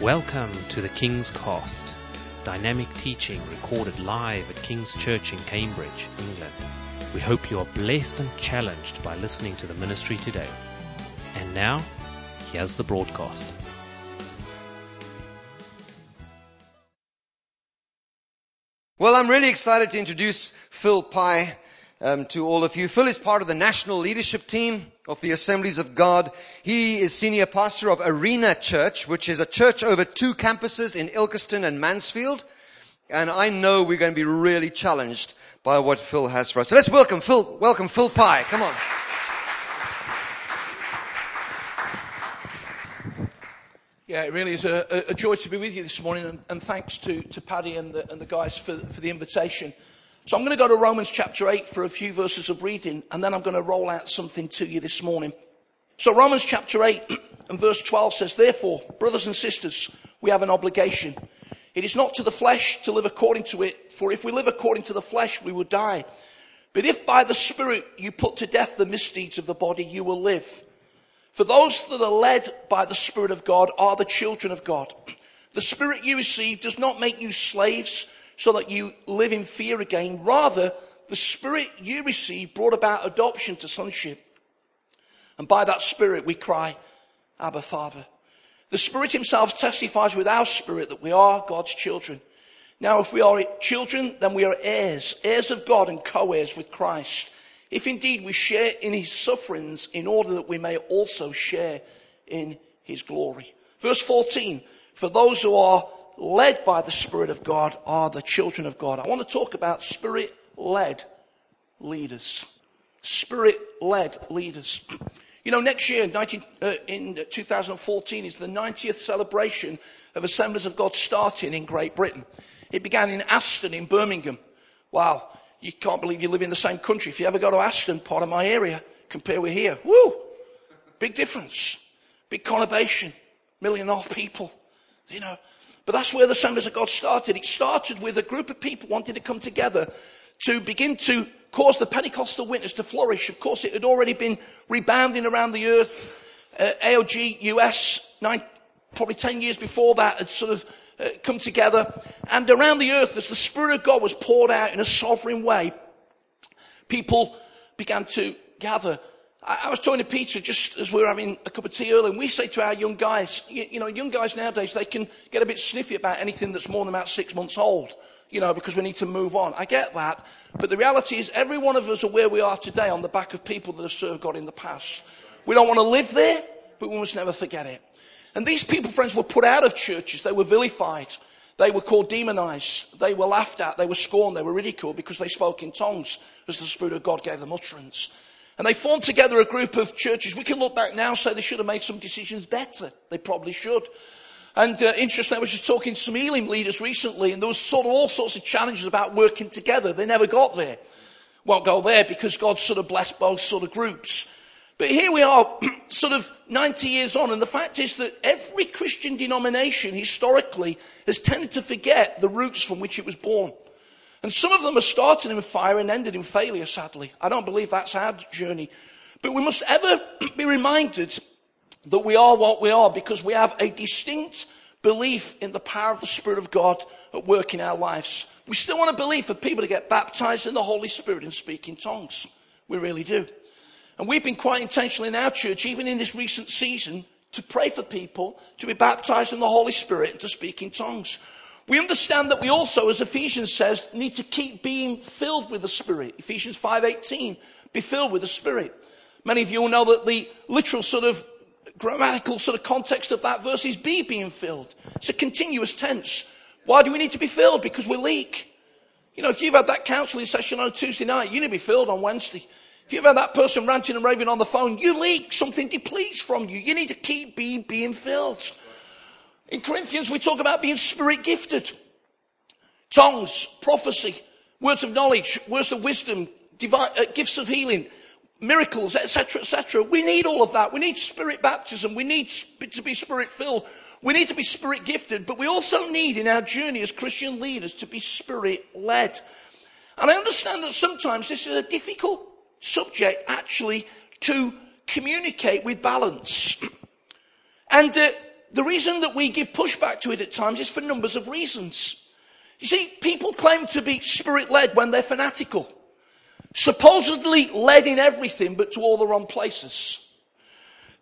Welcome to the King's Cast, dynamic teaching recorded live at King's Church in Cambridge, England. We hope you are blessed and challenged by listening to the ministry today. And now, here's the broadcast. Well, I'm really excited to introduce Phil Pye um, to all of you. Phil is part of the national leadership team of the Assemblies of God. He is senior pastor of Arena Church, which is a church over two campuses in Ilkeston and Mansfield. And I know we're going to be really challenged by what Phil has for us. So let's welcome Phil, welcome Phil Pye. Come on. Yeah, it really is a, a, joy to be with you this morning, and, and thanks to, to Paddy and the, and the guys for, for the invitation. So I'm going to go to Romans chapter 8 for a few verses of reading, and then I'm going to roll out something to you this morning. So Romans chapter 8 and verse 12 says, Therefore, brothers and sisters, we have an obligation. It is not to the flesh to live according to it, for if we live according to the flesh, we will die. But if by the Spirit you put to death the misdeeds of the body, you will live. For those that are led by the Spirit of God are the children of God. The Spirit you receive does not make you slaves so that you live in fear again. Rather, the Spirit you receive brought about adoption to sonship. And by that Spirit we cry, Abba Father. The Spirit Himself testifies with our spirit that we are God's children. Now, if we are children, then we are heirs, heirs of God and co-heirs with Christ if indeed we share in his sufferings in order that we may also share in his glory. Verse 14, for those who are led by the Spirit of God are the children of God. I want to talk about Spirit led leaders. Spirit led leaders. You know, next year, 19, uh, in 2014, is the 90th celebration of Assemblies of God starting in Great Britain. It began in Aston in Birmingham. Wow you can't believe you live in the same country. If you ever go to Aston, part of my area, compare with here. Woo! Big difference. Big conurbation. Million half people. You know. But that's where the Assemblies of God started. It started with a group of people wanting to come together to begin to cause the Pentecostal witness to flourish. Of course, it had already been rebounding around the earth. Uh, AOG US, nine, probably 10 years before that, had sort of uh, come together. And around the earth, as the Spirit of God was poured out in a sovereign way, people began to gather. I, I was talking to Peter just as we were having a cup of tea earlier, and we say to our young guys, you, you know, young guys nowadays, they can get a bit sniffy about anything that's more than about six months old you know, because we need to move on. I get that. But the reality is every one of us are where we are today on the back of people that have served God in the past. We don't want to live there, but we must never forget it. And these people, friends, were put out of churches. They were vilified. They were called demonized. They were laughed at. They were scorned. They were ridiculed because they spoke in tongues as the Spirit of God gave them utterance. And they formed together a group of churches. We can look back now and say they should have made some decisions better. They probably should. And uh, interesting, I was just talking to some Elim leaders recently, and there was sort of all sorts of challenges about working together. They never got there. Won't go there because God sort of blessed both sort of groups. But here we are, sort of 90 years on, and the fact is that every Christian denomination historically has tended to forget the roots from which it was born. And some of them are starting in fire and ended in failure, sadly. I don't believe that's our journey. But we must ever be reminded that we are what we are because we have a distinct belief in the power of the Spirit of God at work in our lives. We still want to believe for people to get baptized in the Holy Spirit and speak in tongues. We really do. And we've been quite intentional in our church, even in this recent season, to pray for people to be baptized in the Holy Spirit and to speak in tongues. We understand that we also, as Ephesians says, need to keep being filled with the Spirit. Ephesians 5.18, be filled with the Spirit. Many of you will know that the literal sort of grammatical sort of context of that verse is be being filled. It's a continuous tense. Why do we need to be filled? Because we leak. You know, if you've had that counseling session on a Tuesday night, you need to be filled on Wednesday. If you've had that person ranting and raving on the phone, you leak, something depletes from you. You need to keep being, being filled. In Corinthians, we talk about being spirit gifted. Tongues, prophecy, words of knowledge, words of wisdom, divine, uh, gifts of healing, miracles, etc., etc. We need all of that. We need spirit baptism. We need to be spirit filled. We need to be spirit gifted, but we also need in our journey as Christian leaders to be spirit led. And I understand that sometimes this is a difficult subject actually to communicate with balance. And uh, the reason that we give pushback to it at times is for numbers of reasons. You see, people claim to be spirit led when they're fanatical. Supposedly led in everything, but to all the wrong places.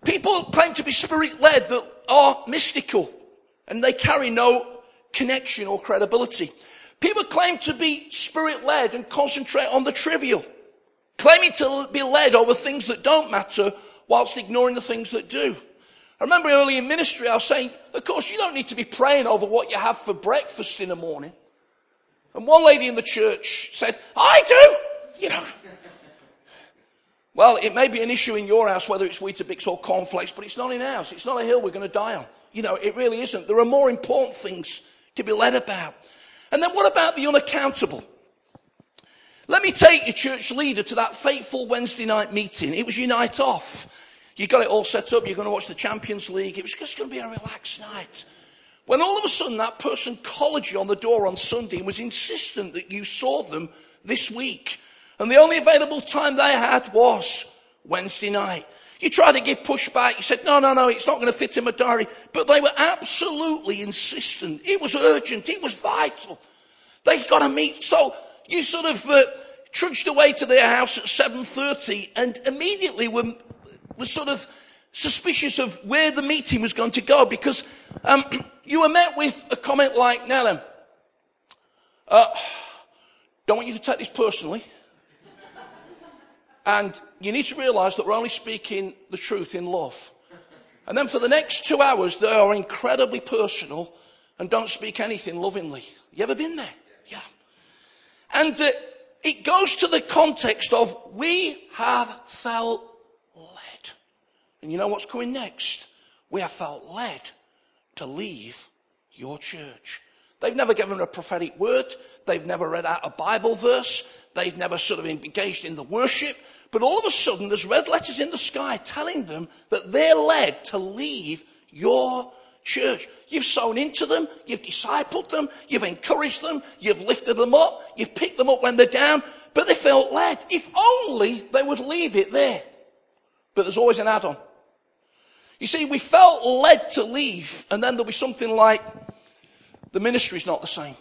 People claim to be spirit led that are mystical and they carry no connection or credibility. People claim to be spirit led and concentrate on the trivial, claiming to be led over things that don't matter whilst ignoring the things that do. I remember early in ministry, I was saying, of course, you don't need to be praying over what you have for breakfast in the morning. And one lady in the church said, I do, you know. Well, it may be an issue in your house, whether it's Weetabix or cornflakes, but it's not in ours. It's not a hill we're going to die on. You know, it really isn't. There are more important things to be led about. And then what about the unaccountable? Let me take your church leader to that fateful Wednesday night meeting. It was night off. You got it all set up. You're going to watch the Champions League. It was just going to be a relaxed night. When all of a sudden that person collared you on the door on Sunday and was insistent that you saw them this week. And the only available time they had was Wednesday night. You tried to give pushback. You said, no, no, no, it's not going to fit in my diary. But they were absolutely insistent. It was urgent. It was vital. They got to meet. So you sort of uh, trudged away to their house at 7.30 and immediately were was sort of suspicious of where the meeting was going to go because um, you were met with a comment like, then, uh, don't want you to take this personally. And you need to realize that we're only speaking the truth in love. And then for the next two hours, they are incredibly personal and don't speak anything lovingly. You ever been there? Yeah. And uh, it goes to the context of we have felt led. And you know what's coming next? We have felt led to leave your church. They've never given a prophetic word. They've never read out a Bible verse. They've never sort of engaged in the worship. But all of a sudden, there's red letters in the sky telling them that they're led to leave your church. You've sown into them. You've discipled them. You've encouraged them. You've lifted them up. You've picked them up when they're down. But they felt led. If only they would leave it there. But there's always an add-on. You see, we felt led to leave, and then there'll be something like, the ministry's not the same.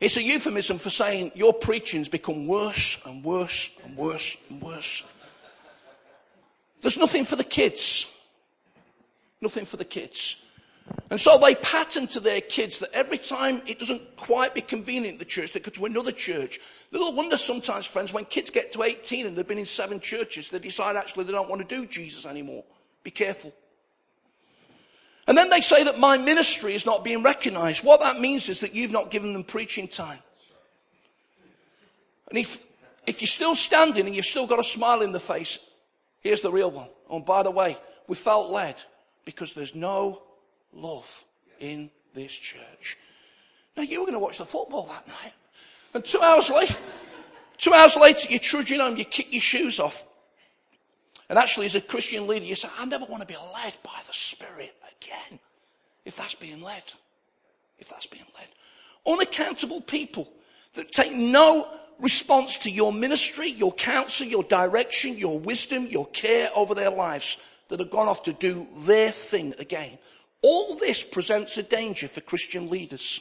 It's a euphemism for saying your preaching's become worse and worse and worse and worse. There's nothing for the kids. Nothing for the kids. And so they pattern to their kids that every time it doesn't quite be convenient at the church, they go to another church. Little wonder sometimes, friends, when kids get to 18 and they've been in seven churches, they decide actually they don't want to do Jesus anymore. Be careful. And then they say that my ministry is not being recognized. What that means is that you've not given them preaching time. And if, if you're still standing and you've still got a smile in the face, here's the real one. Oh, by the way, we felt led because there's no love in this church. Now you were going to watch the football that night. And two hours later, two hours later, you're trudging home, you kick your shoes off. And actually, as a Christian leader, you say, I never want to be led by the Spirit again. If that's being led. If that's being led. Unaccountable people that take no response to your ministry, your counsel, your direction, your wisdom, your care over their lives that have gone off to do their thing again. All this presents a danger for Christian leaders.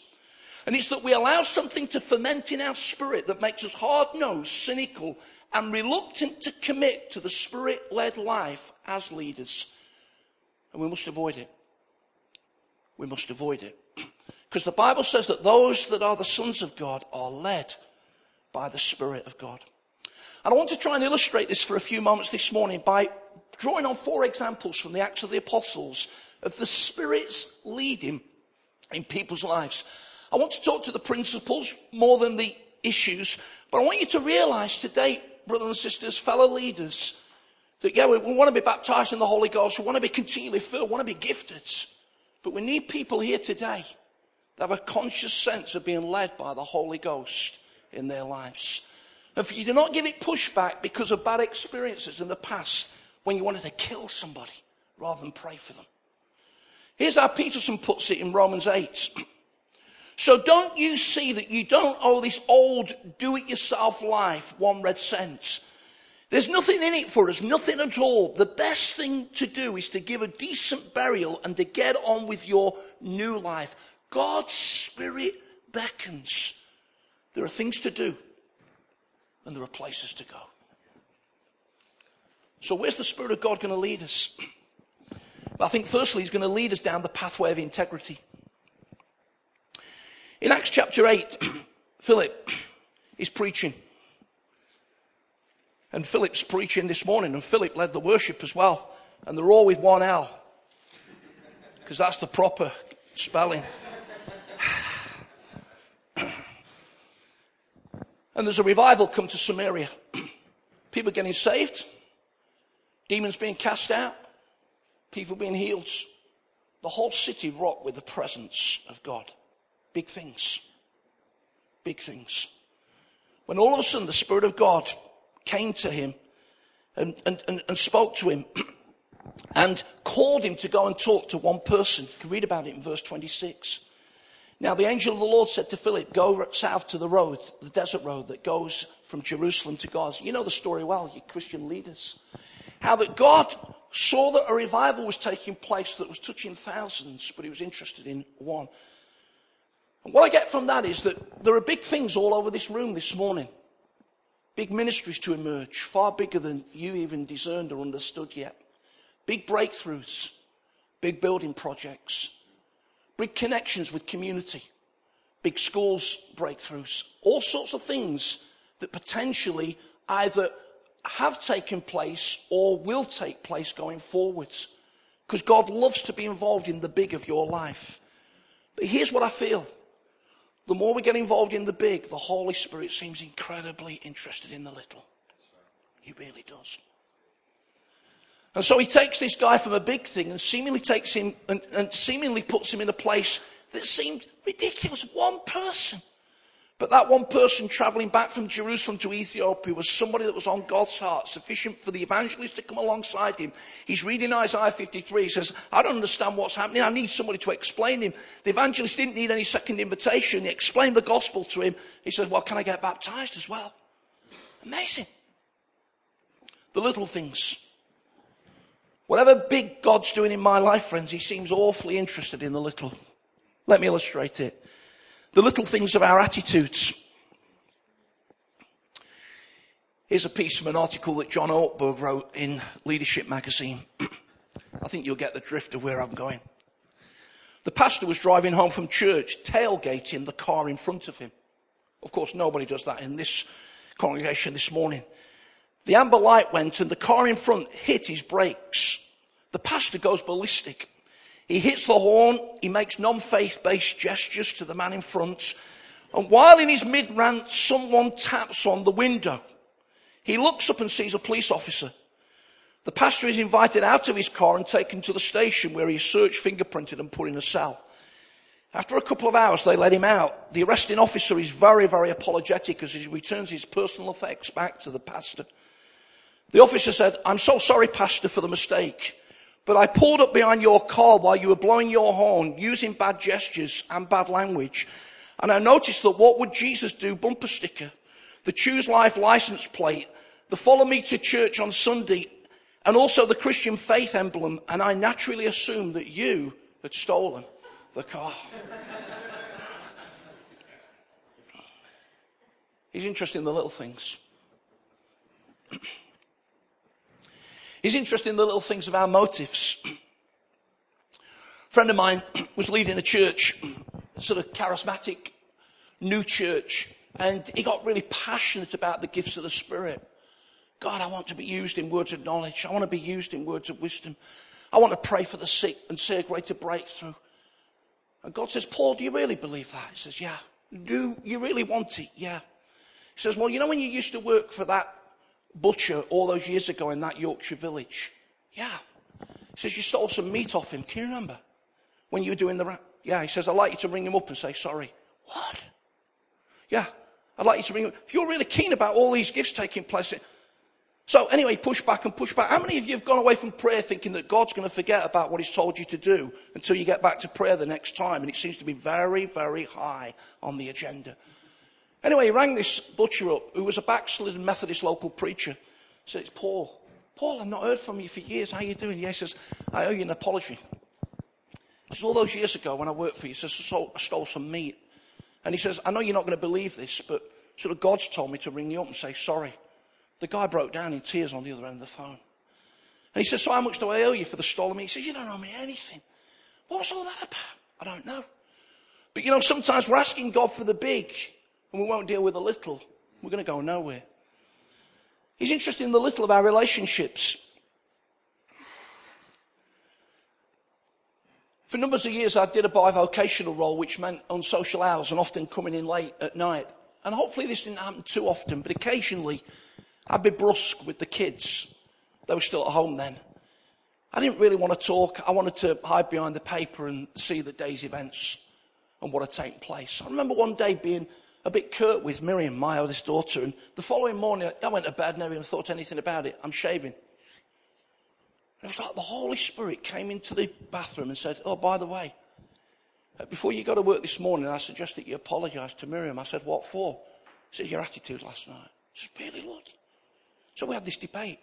And it's that we allow something to ferment in our spirit that makes us hard nosed, cynical, and reluctant to commit to the spirit led life as leaders. And we must avoid it. We must avoid it. Because the Bible says that those that are the sons of God are led by the Spirit of God. And I want to try and illustrate this for a few moments this morning by drawing on four examples from the Acts of the Apostles of the Spirit's leading in people's lives. I want to talk to the principles more than the issues, but I want you to realize today brothers and sisters, fellow leaders, that yeah, we, we want to be baptized in the Holy Ghost. We want to be continually filled. We want to be gifted. But we need people here today that have a conscious sense of being led by the Holy Ghost in their lives. If you do not give it pushback because of bad experiences in the past when you wanted to kill somebody rather than pray for them. Here's how Peterson puts it in Romans 8. So don't you see that you don't owe this old do-it-yourself life one red cent? There's nothing in it for us, nothing at all. The best thing to do is to give a decent burial and to get on with your new life. God's Spirit beckons. There are things to do and there are places to go. So, where's the Spirit of God going to lead us? I think, firstly, He's going to lead us down the pathway of integrity. In Acts chapter 8, Philip is preaching. And Philip's preaching this morning, and Philip led the worship as well. And they're all with one L, because that's the proper spelling. and there's a revival come to Samaria. People getting saved, demons being cast out, people being healed. The whole city rocked with the presence of God. Big things. Big things. When all of a sudden the Spirit of God came to him and, and, and, and spoke to him and called him to go and talk to one person. You can read about it in verse 26. Now the angel of the Lord said to Philip, go south to the road, the desert road that goes from Jerusalem to Gaza. You know the story well, you Christian leaders. How that God saw that a revival was taking place that was touching thousands, but he was interested in one. And what I get from that is that there are big things all over this room this morning big ministries to emerge, far bigger than you even discerned or understood yet. Big breakthroughs, big building projects, big connections with community, big schools breakthroughs, all sorts of things that potentially either have taken place or will take place going forwards. Because God loves to be involved in the big of your life. But here's what I feel the more we get involved in the big, the Holy Spirit seems incredibly interested in the little. He really does. And so he takes this guy from a big thing and seemingly takes him and, and seemingly puts him in a place that seemed ridiculous. One person. But that one person traveling back from Jerusalem to Ethiopia was somebody that was on God's heart, sufficient for the evangelist to come alongside him. He's reading Isaiah 53. He says, I don't understand what's happening. I need somebody to explain him. The evangelist didn't need any second invitation. He explained the gospel to him. He says, well, can I get baptized as well? Amazing. The little things. Whatever big God's doing in my life, friends, he seems awfully interested in the little. Let me illustrate it the little things of our attitudes. Here's a piece from an article that John Ortberg wrote in Leadership magazine. I think you'll get the drift of where I'm going. The pastor was driving home from church, tailgating the car in front of him. Of course, nobody does that in this congregation this morning. The amber light went and the car in front hit his brakes. The pastor goes ballistic. He hits the horn. He makes non-faith based gestures to the man in front. And while in his mid rant, someone taps on the window. He looks up and sees a police officer. The pastor is invited out of his car and taken to the station where he is searched, fingerprinted and put in a cell. After a couple of hours, they let him out. The arresting officer is very, very apologetic as he returns his personal effects back to the pastor. The officer said, I'm so sorry, pastor, for the mistake. But I pulled up behind your car while you were blowing your horn, using bad gestures and bad language. And I noticed that what would Jesus do bumper sticker, the Choose Life license plate, the Follow Me to Church on Sunday, and also the Christian faith emblem. And I naturally assumed that you had stolen the car. He's interested in the little things. He's interested in the little things of our motives. A friend of mine was leading a church, sort of charismatic new church, and he got really passionate about the gifts of the Spirit. God, I want to be used in words of knowledge. I want to be used in words of wisdom. I want to pray for the sick and see a greater breakthrough. And God says, Paul, do you really believe that? He says, yeah. Do you really want it? Yeah. He says, well, you know when you used to work for that butcher all those years ago in that Yorkshire village. Yeah. He says, you stole some meat off him. Can you remember? When you were doing the, ra- yeah, he says, I'd like you to ring him up and say sorry. What? Yeah. I'd like you to ring him. If you're really keen about all these gifts taking place. So anyway, push back and push back. How many of you have gone away from prayer thinking that God's going to forget about what he's told you to do until you get back to prayer the next time? And it seems to be very, very high on the agenda. Anyway, he rang this butcher up, who was a backslidden Methodist local preacher. said, It's Paul. Paul, I've not heard from you for years. How are you doing? Yeah, he says, I owe you an apology. He says, all those years ago when I worked for you, he says, I stole some meat. And he says, I know you're not going to believe this, but sort of God's told me to ring you up and say sorry. The guy broke down in tears on the other end of the phone. And he says, so how much do I owe you for the stolen meat? He says, you don't owe me anything. What's all that about? I don't know. But you know, sometimes we're asking God for the big and we won't deal with the little. We're going to go nowhere. He's interested in the little of our relationships. For numbers of years, I did a bivocational role, which meant on social hours and often coming in late at night. And hopefully this didn't happen too often, but occasionally I'd be brusque with the kids. They were still at home then. I didn't really want to talk. I wanted to hide behind the paper and see the day's events and what had taken place. I remember one day being a bit curt with Miriam, my oldest daughter, and the following morning I went to bed, never even thought anything about it. I'm shaving. And It was like the Holy Spirit came into the bathroom and said, Oh, by the way, uh, before you go to work this morning, I suggest that you apologize to Miriam. I said, What for? He said, Your attitude last night. I said, Really, Lord? So we had this debate.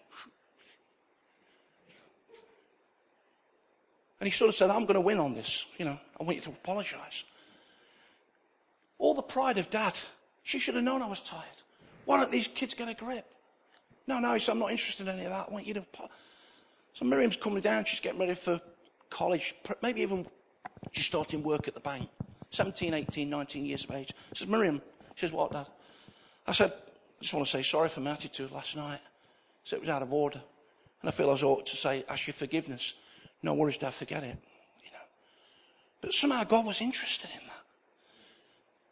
And he sort of said, I'm going to win on this. You know, I want you to apologize. All the pride of dad. She should have known I was tired. Why don't these kids get a grip? No, no, said, I'm not interested in any of that. I want you to. So Miriam's coming down. She's getting ready for college, maybe even she's starting work at the bank. 17, 18, 19 years of age. She says, Miriam, she says, what, Dad? I said, I just want to say sorry for my attitude last night. So it was out of order. And I feel I ought to say, ask your forgiveness. No worries, Dad, forget it. You know. But somehow God was interested in that.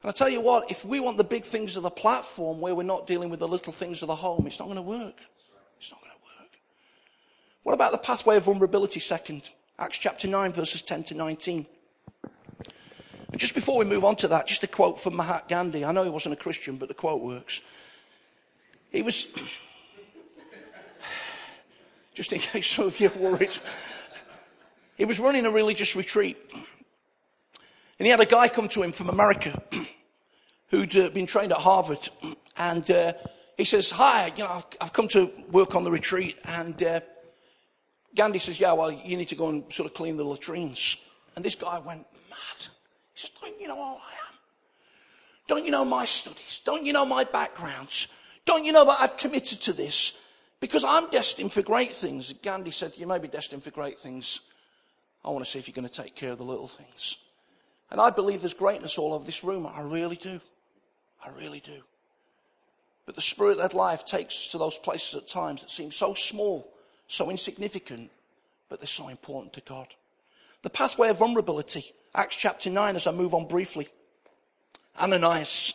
And I tell you what, if we want the big things of the platform where we're not dealing with the little things of the home, it's not going to work. It's not going to work. what about the pathway of vulnerability second? Acts chapter 9, verses 10 to 19. And just before we move on to that, just a quote from Mahatma Gandhi. I know he wasn't a Christian, but the quote works. He was, just in case some of you are worried, he was running a religious retreat. And he had a guy come to him from America who'd uh, been trained at Harvard. And uh, he says, Hi, you know, I've come to work on the retreat and uh, Gandhi says, yeah, well, you need to go and sort of clean the latrines. And this guy went mad. He says, don't you know who I am? Don't you know my studies? Don't you know my backgrounds? Don't you know that I've committed to this? Because I'm destined for great things. Gandhi said, you may be destined for great things. I want to see if you're going to take care of the little things. And I believe there's greatness all over this room. I really do. I really do. But the spirit-led life takes us to those places at times that seem so small so insignificant, but they're so important to God. The pathway of vulnerability, Acts chapter 9, as I move on briefly. Ananias.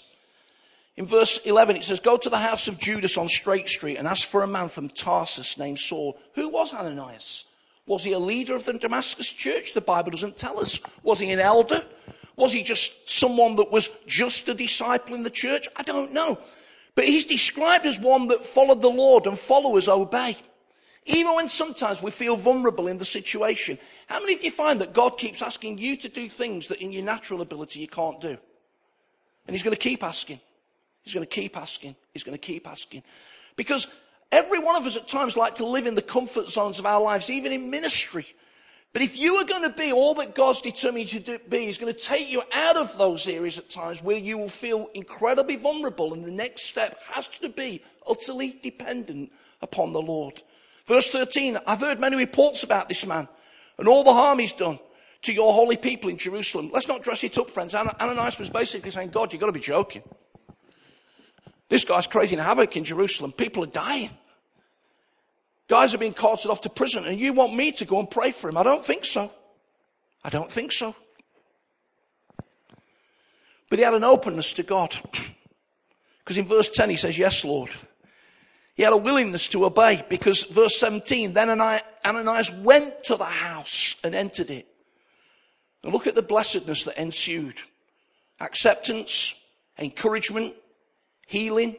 In verse 11, it says, Go to the house of Judas on Straight Street and ask for a man from Tarsus named Saul. Who was Ananias? Was he a leader of the Damascus church? The Bible doesn't tell us. Was he an elder? Was he just someone that was just a disciple in the church? I don't know. But he's described as one that followed the Lord and followers obey. Even when sometimes we feel vulnerable in the situation. How many of you find that God keeps asking you to do things that in your natural ability you can't do? And He's going to keep asking. He's going to keep asking. He's going to keep asking. Because every one of us at times like to live in the comfort zones of our lives, even in ministry. But if you are going to be all that God's determined you to be, He's going to take you out of those areas at times where you will feel incredibly vulnerable, and the next step has to be utterly dependent upon the Lord. Verse 13, I've heard many reports about this man and all the harm he's done to your holy people in Jerusalem. Let's not dress it up, friends. Ananias was basically saying, God, you've got to be joking. This guy's creating havoc in Jerusalem. People are dying. Guys are being carted off to prison, and you want me to go and pray for him? I don't think so. I don't think so. But he had an openness to God. Because in verse 10 he says, Yes, Lord. He had a willingness to obey because verse 17, then Ananias went to the house and entered it. And look at the blessedness that ensued. Acceptance, encouragement, healing,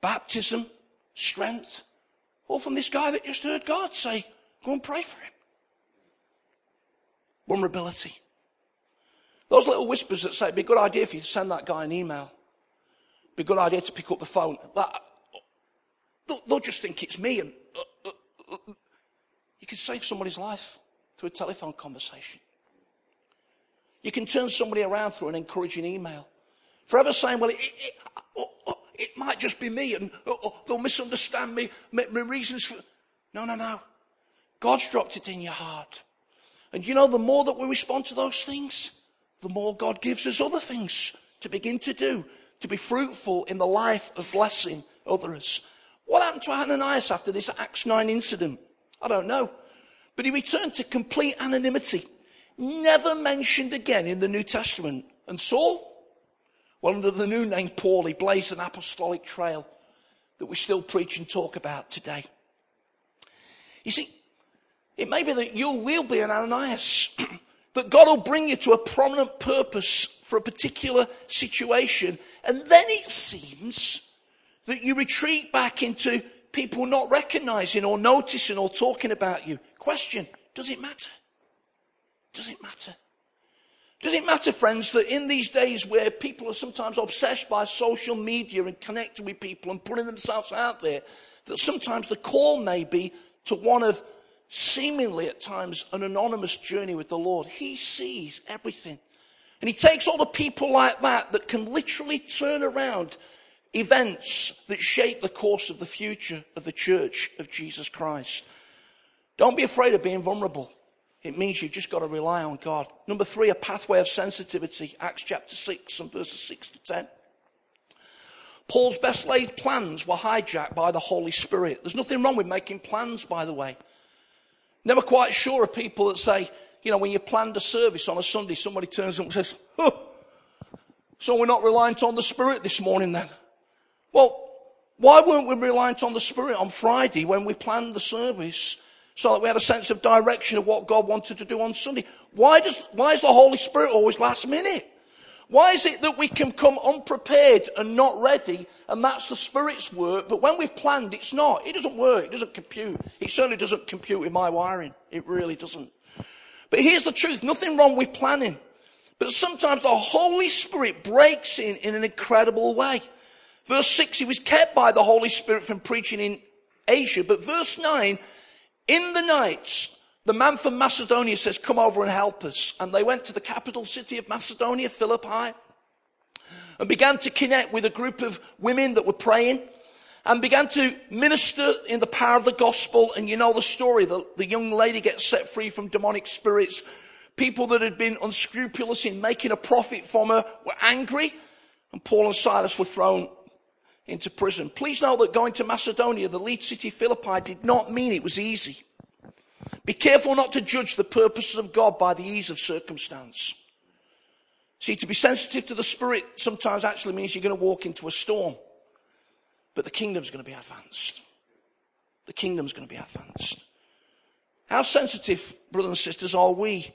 baptism, strength. All from this guy that just heard God say, go and pray for him. Vulnerability. Those little whispers that say, it'd be a good idea if you send that guy an email. It'd be a good idea to pick up the phone. That, they'll, just think it's me. And uh, uh, uh, you can save somebody's life through a telephone conversation. You can turn somebody around through an encouraging email. Forever saying, well, it, it, it might just be me and oh, oh they'll misunderstand me, my, my reasons for. No, no, no. God's dropped it in your heart. And you know, the more that we respond to those things, the more God gives us other things to begin to do, to be fruitful in the life of blessing others. What happened to Ananias after this Acts 9 incident? I don't know. But he returned to complete anonymity. Never mentioned again in the New Testament. And Saul? Well, under the new name Paul, he blazed an apostolic trail that we still preach and talk about today. You see, it may be that you will be an Ananias, that God will bring you to a prominent purpose for a particular situation, and then it seems that you retreat back into people not recognizing or noticing or talking about you. Question, does it matter? Does it matter? Does it matter, friends, that in these days where people are sometimes obsessed by social media and connecting with people and putting themselves out there, that sometimes the call may be to one of seemingly at times an anonymous journey with the Lord. He sees everything. And he takes all the people like that that can literally turn around events that shape the course of the future of the church of Jesus Christ. Don't be afraid of being vulnerable. It means you've just got to rely on God. Number three, a pathway of sensitivity. Acts chapter 6 and verses 6 to 10. Paul's best laid plans were hijacked by the Holy Spirit. There's nothing wrong with making plans, by the way. Never quite sure of people that say, you know, when you planned a service on a Sunday, somebody turns up and says, oh, so we're not reliant on the Spirit this morning then. Well, why weren't we reliant on the Spirit on Friday when we planned the service so that we had a sense of direction of what God wanted to do on Sunday? Why does, why is the Holy Spirit always last minute? Why is it that we can come unprepared and not ready and that's the Spirit's work, but when we've planned, it's not. It doesn't work. It doesn't compute. It certainly doesn't compute with my wiring. It really doesn't. But here's the truth. Nothing wrong with planning. But sometimes the Holy Spirit breaks in in an incredible way. Verse 6, he was kept by the Holy Spirit from preaching in Asia. But verse 9, in the nights, the man from Macedonia says, come over and help us. And they went to the capital city of Macedonia, Philippi, and began to connect with a group of women that were praying and began to minister in the power of the gospel. And you know the story. The, the young lady gets set free from demonic spirits. People that had been unscrupulous in making a profit from her were angry. And Paul and Silas were thrown into prison. Please note that going to Macedonia, the lead city Philippi, did not mean it was easy. Be careful not to judge the purposes of God by the ease of circumstance. See, to be sensitive to the Spirit sometimes actually means you're going to walk into a storm. But the kingdom's going to be advanced. The kingdom's going to be advanced. How sensitive, brothers and sisters, are we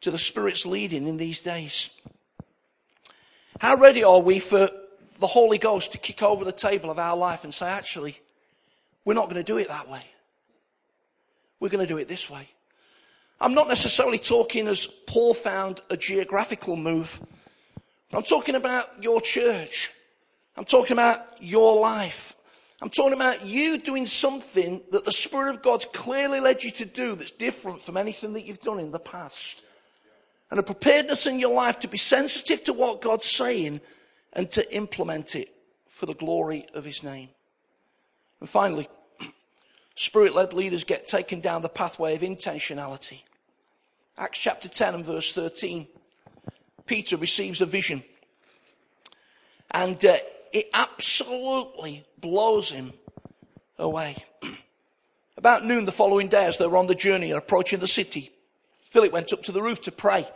to the Spirit's leading in these days? How ready are we for the Holy Ghost to kick over the table of our life and say, actually, we're not going to do it that way. We're going to do it this way. I'm not necessarily talking as Paul found a geographical move. I'm talking about your church. I'm talking about your life. I'm talking about you doing something that the Spirit of God's clearly led you to do that's different from anything that you've done in the past. And a preparedness in your life to be sensitive to what God's saying and to implement it for the glory of His name. And finally, Spirit led leaders get taken down the pathway of intentionality. Acts chapter 10 and verse 13. Peter receives a vision. And uh, it absolutely blows him away. About noon the following day, as they were on the journey and approaching the city, Philip went up to the roof to pray.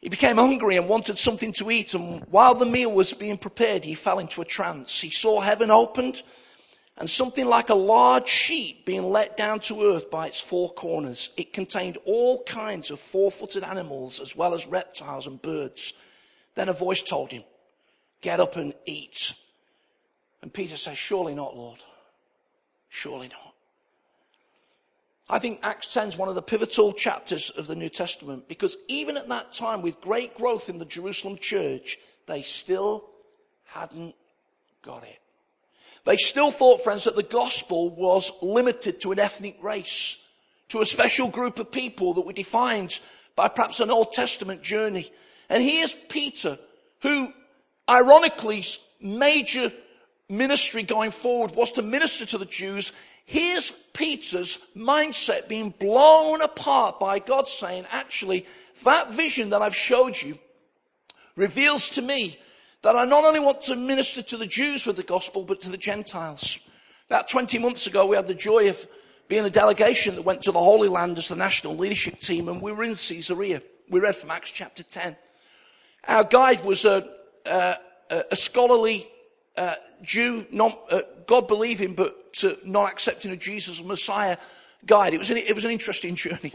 He became hungry and wanted something to eat, and while the meal was being prepared, he fell into a trance. He saw heaven opened and something like a large sheet being let down to earth by its four corners. It contained all kinds of four footed animals as well as reptiles and birds. Then a voice told him, Get up and eat. And Peter says, Surely not, Lord. Surely not. I think Acts 10 is one of the pivotal chapters of the New Testament because even at that time, with great growth in the Jerusalem church, they still hadn't got it. They still thought, friends, that the gospel was limited to an ethnic race, to a special group of people that were defined by perhaps an Old Testament journey. And here's Peter, who ironically major ministry going forward was to minister to the Jews. Here's Peter's mindset being blown apart by God saying, actually, that vision that I've showed you reveals to me that I not only want to minister to the Jews with the gospel, but to the Gentiles. About 20 months ago, we had the joy of being a delegation that went to the Holy Land as the national leadership team, and we were in Caesarea. We read from Acts chapter 10. Our guide was a, a, a scholarly uh, Jew, non, uh, God believing, but to not accepting of Jesus as Messiah guide. It was, an, it was an interesting journey.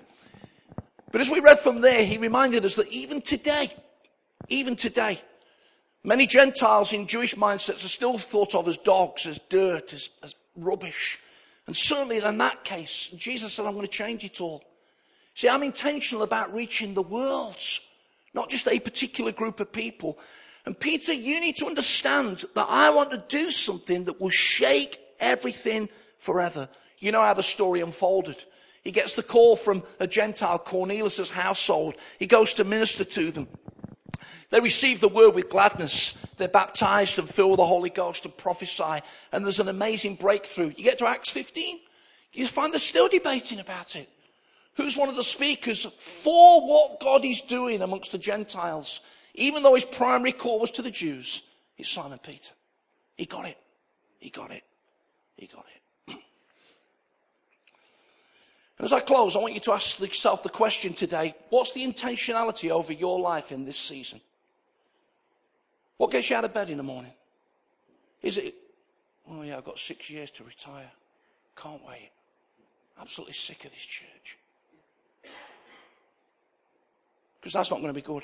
But as we read from there, he reminded us that even today, even today, many Gentiles in Jewish mindsets are still thought of as dogs, as dirt, as, as rubbish. And certainly in that case, Jesus said, I'm going to change it all. See, I'm intentional about reaching the world, not just a particular group of people. And Peter, you need to understand that I want to do something that will shake everything forever. You know how the story unfolded. He gets the call from a Gentile, Cornelius' household. He goes to minister to them. They receive the word with gladness. They're baptized and filled with the Holy Ghost and prophesy. And there's an amazing breakthrough. You get to Acts 15, you find they're still debating about it. Who's one of the speakers for what God is doing amongst the Gentiles? Even though his primary call was to the Jews, it's Simon Peter. He got it. He got it. He got it. And as I close, I want you to ask yourself the question today what's the intentionality over your life in this season? What gets you out of bed in the morning? Is it, oh yeah, I've got six years to retire. Can't wait. Absolutely sick of this church. Because that's not going to be good.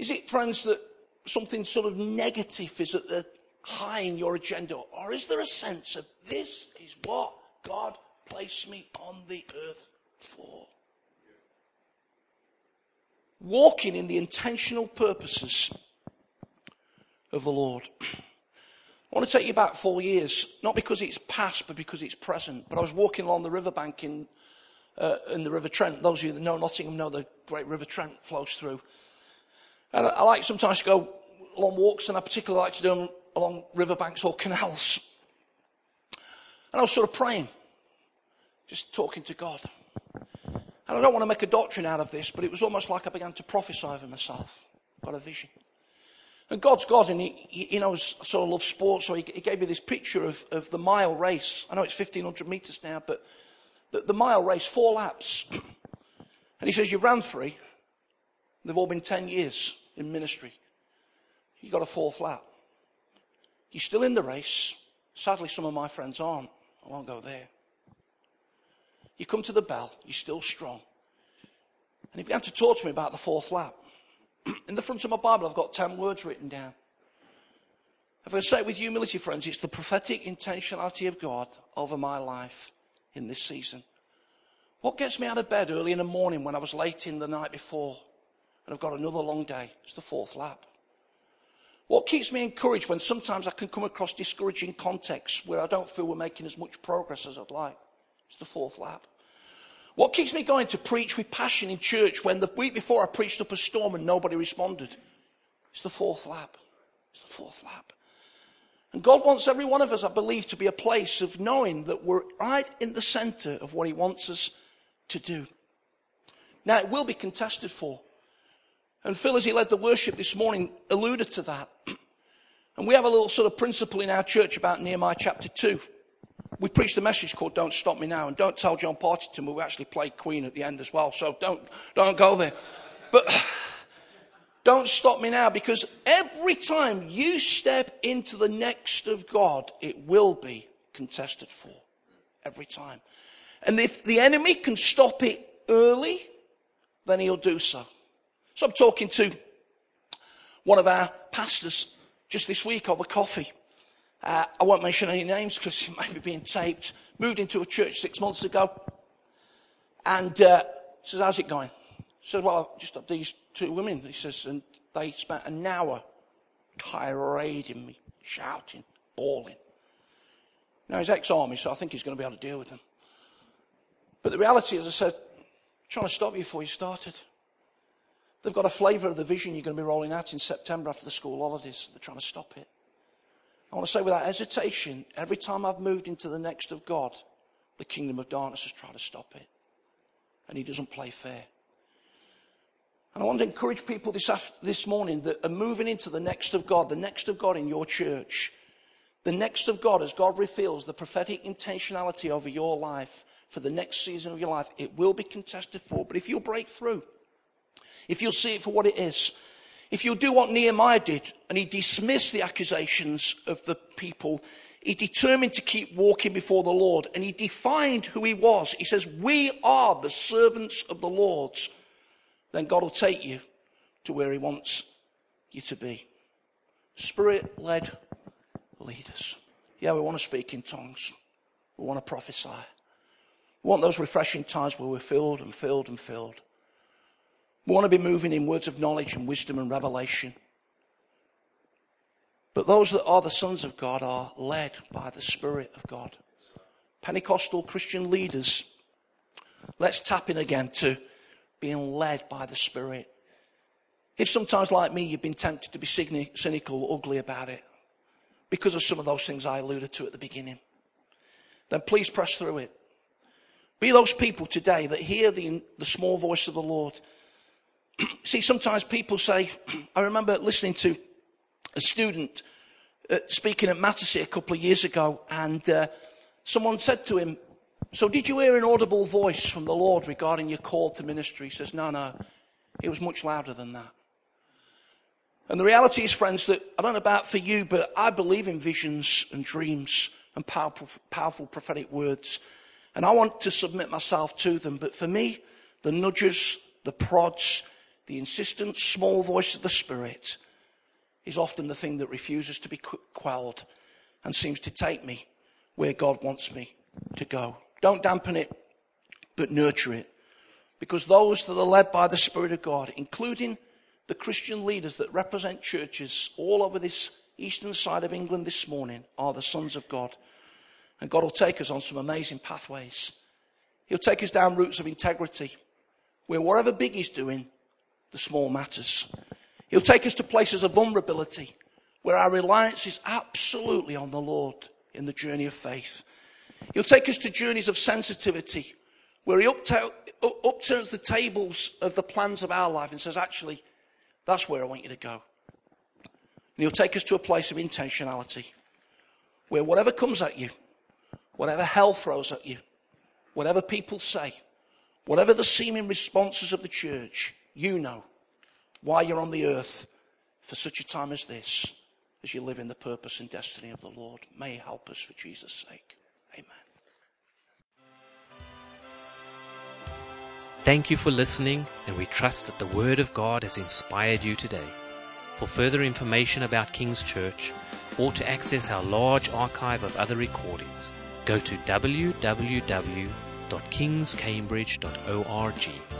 Is it, friends, that something sort of negative is at the high in your agenda? Or is there a sense of this is what God placed me on the earth for? Walking in the intentional purposes of the Lord. I want to take you back four years, not because it's past, but because it's present. But I was walking along the riverbank in, uh, in the River Trent. Those of you that know Nottingham know the great River Trent flows through. And I like sometimes to go long walks, and I particularly like to do them along riverbanks or canals. And I was sort of praying, just talking to God. And I don't want to make a doctrine out of this, but it was almost like I began to prophesy over myself. Got a vision. And God's God, and he, he, he knows I sort of love sports, so he, he, gave me this picture of, of the mile race. I know it's 1500 meters now, but the, the mile race, four laps. And he says, You've ran three. They've all been 10 years in ministry. You got a fourth lap. You're still in the race. Sadly, some of my friends aren't. I won't go there. You come to the bell. You're still strong. And he began to talk to me about the fourth lap. in the front of my Bible, I've got 10 words written down. If I say it with humility, friends, it's the prophetic intentionality of God over my life in this season. What gets me out of bed early in the morning when I was late in the night before? And I've got another long day. It's the fourth lap. What keeps me encouraged when sometimes I can come across discouraging contexts where I don't feel we're making as much progress as I'd like? It's the fourth lap. What keeps me going to preach with passion in church when the week before I preached up a storm and nobody responded? It's the fourth lap. It's the fourth lap. And God wants every one of us, I believe, to be a place of knowing that we're right in the center of what He wants us to do. Now, it will be contested for. And Phil, as he led the worship this morning, alluded to that. And we have a little sort of principle in our church about Nehemiah chapter 2. We preached a message called Don't Stop Me Now. And don't tell John Partington we actually played Queen at the end as well. So don't, don't go there. But don't stop me now because every time you step into the next of God, it will be contested for. Every time. And if the enemy can stop it early, then he'll do so. So I'm talking to one of our pastors just this week over coffee. Uh, I won't mention any names because it might be being taped. Moved into a church six months ago. And uh, says, how's it going? I said, well, I just had these two women. He says, and they spent an hour tirading me, shouting, bawling. Now, he's ex army, so I think he's going to be able to deal with them. But the reality, as I said, trying to stop you before you started. They've got a flavour of the vision you're going to be rolling out in September after the school holidays. They're trying to stop it. I want to say without hesitation, every time I've moved into the next of God, the kingdom of darkness has tried to stop it. And he doesn't play fair. And I want to encourage people this, after, this morning that are moving into the next of God, the next of God in your church. The next of God, as God reveals the prophetic intentionality over your life for the next season of your life, it will be contested for. But if you'll break through, if you'll see it for what it is, if you'll do what Nehemiah did and he dismissed the accusations of the people, he determined to keep walking before the Lord and he defined who he was. He says, We are the servants of the Lord. Then God will take you to where he wants you to be. Spirit led leaders. Yeah, we want to speak in tongues. We want to prophesy. We want those refreshing times where we're filled and filled and filled. We want to be moving in words of knowledge and wisdom and revelation. But those that are the sons of God are led by the Spirit of God. Pentecostal Christian leaders, let's tap in again to being led by the Spirit. If sometimes, like me, you've been tempted to be cynical or ugly about it because of some of those things I alluded to at the beginning, then please press through it. Be those people today that hear the, the small voice of the Lord. See, sometimes people say, I remember listening to a student uh, speaking at Mattersey a couple of years ago, and uh, someone said to him, So, did you hear an audible voice from the Lord regarding your call to ministry? He says, No, no, it was much louder than that. And the reality is, friends, that I don't know about for you, but I believe in visions and dreams and powerful, powerful prophetic words. And I want to submit myself to them. But for me, the nudges, the prods, the insistent small voice of the Spirit is often the thing that refuses to be quelled and seems to take me where God wants me to go. Don't dampen it, but nurture it. Because those that are led by the Spirit of God, including the Christian leaders that represent churches all over this eastern side of England this morning, are the sons of God. And God will take us on some amazing pathways. He'll take us down routes of integrity where whatever big He's doing, the small matters. He'll take us to places of vulnerability where our reliance is absolutely on the Lord in the journey of faith. He'll take us to journeys of sensitivity where he upturns the tables of the plans of our life and says, actually, that's where I want you to go. And he'll take us to a place of intentionality where whatever comes at you, whatever hell throws at you, whatever people say, whatever the seeming responses of the church, you know why you're on the earth for such a time as this, as you live in the purpose and destiny of the Lord. May He help us for Jesus' sake. Amen. Thank you for listening, and we trust that the Word of God has inspired you today. For further information about King's Church, or to access our large archive of other recordings, go to www.kingscambridge.org.